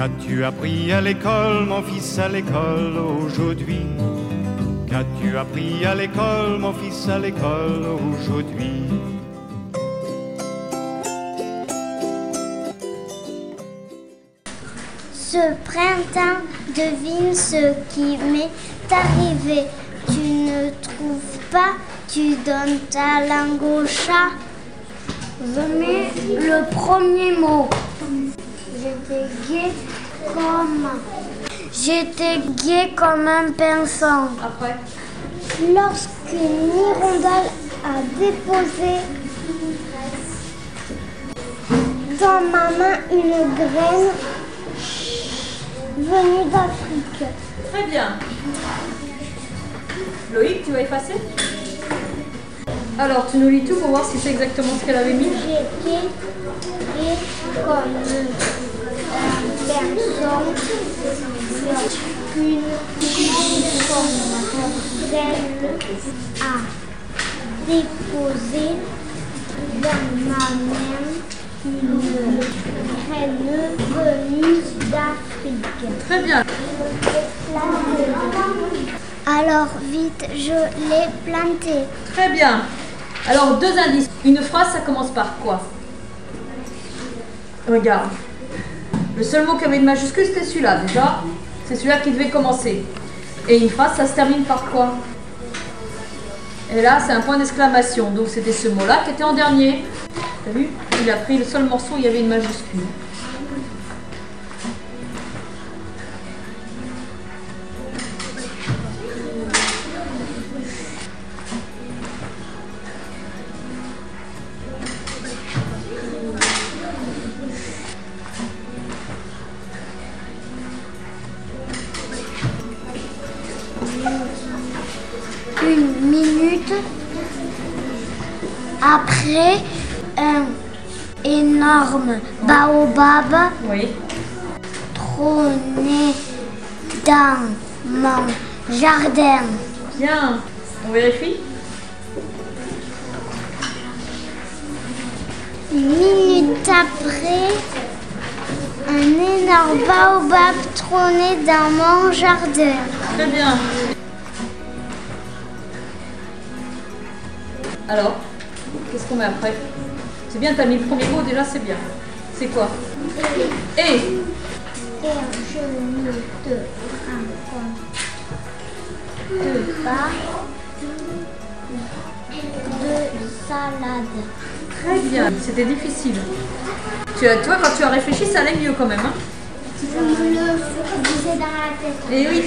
Qu'as-tu appris à l'école, mon fils, à l'école aujourd'hui? Qu'as-tu appris à l'école, mon fils, à l'école aujourd'hui? Ce printemps, devine ce qui m'est arrivé. Tu ne trouves pas, tu donnes ta langue au chat. Je mets le premier mot. J'étais gai comme. J'étais gai comme un pinson. Après? Lorsqu'une hirondelle a déposé dans ma main une graine venue d'Afrique. Très bien. Loïc, tu vas effacer? Alors, tu nous lis tout pour voir si c'est exactement ce qu'elle avait mis. J'étais comme un pinson. Lorsqu'une hirondelle a déposé dans ma main une graine venue d'Afrique. Très bien. Alors vite, je l'ai planté. Très bien. Alors, deux indices. Une phrase, ça commence par quoi? Regarde. Le seul mot qui avait une majuscule, c'était celui-là, déjà. C'est celui-là qui devait commencer. Et une phrase, ça se termine par quoi? Et là, c'est un point d'exclamation. Donc, c'était ce mot-là qui était en dernier. T'as vu? Il a pris le seul morceau où il y avait une majuscule. Une minute après, un énorme baobab Oui. trônait dans mon jardin. Bien. On vérifie Une minute après, énorme baobab trônait dans mon jardin. Très bien. Alors, qu'est-ce qu'on met après C'est bien, t'as mis le premier mot, déjà c'est bien. C'est quoi Et Et je ne te raconte pas de salade. Très bien, c'était difficile. Tu, as, tu vois, quand tu as réfléchi, ça allait mieux quand même. Hein Et oui.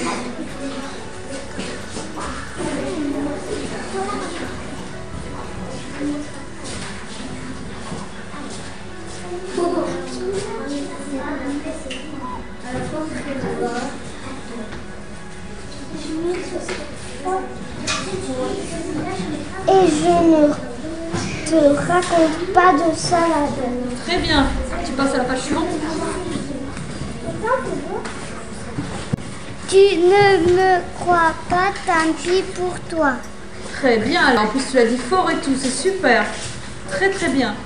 Et je ne te raconte pas de salade. Très bien. Tu passes à la page suivante Tu ne me crois pas, tant pis pour toi. Très bien. Alors, en plus, tu l'as dit fort et tout, c'est super. Très très bien.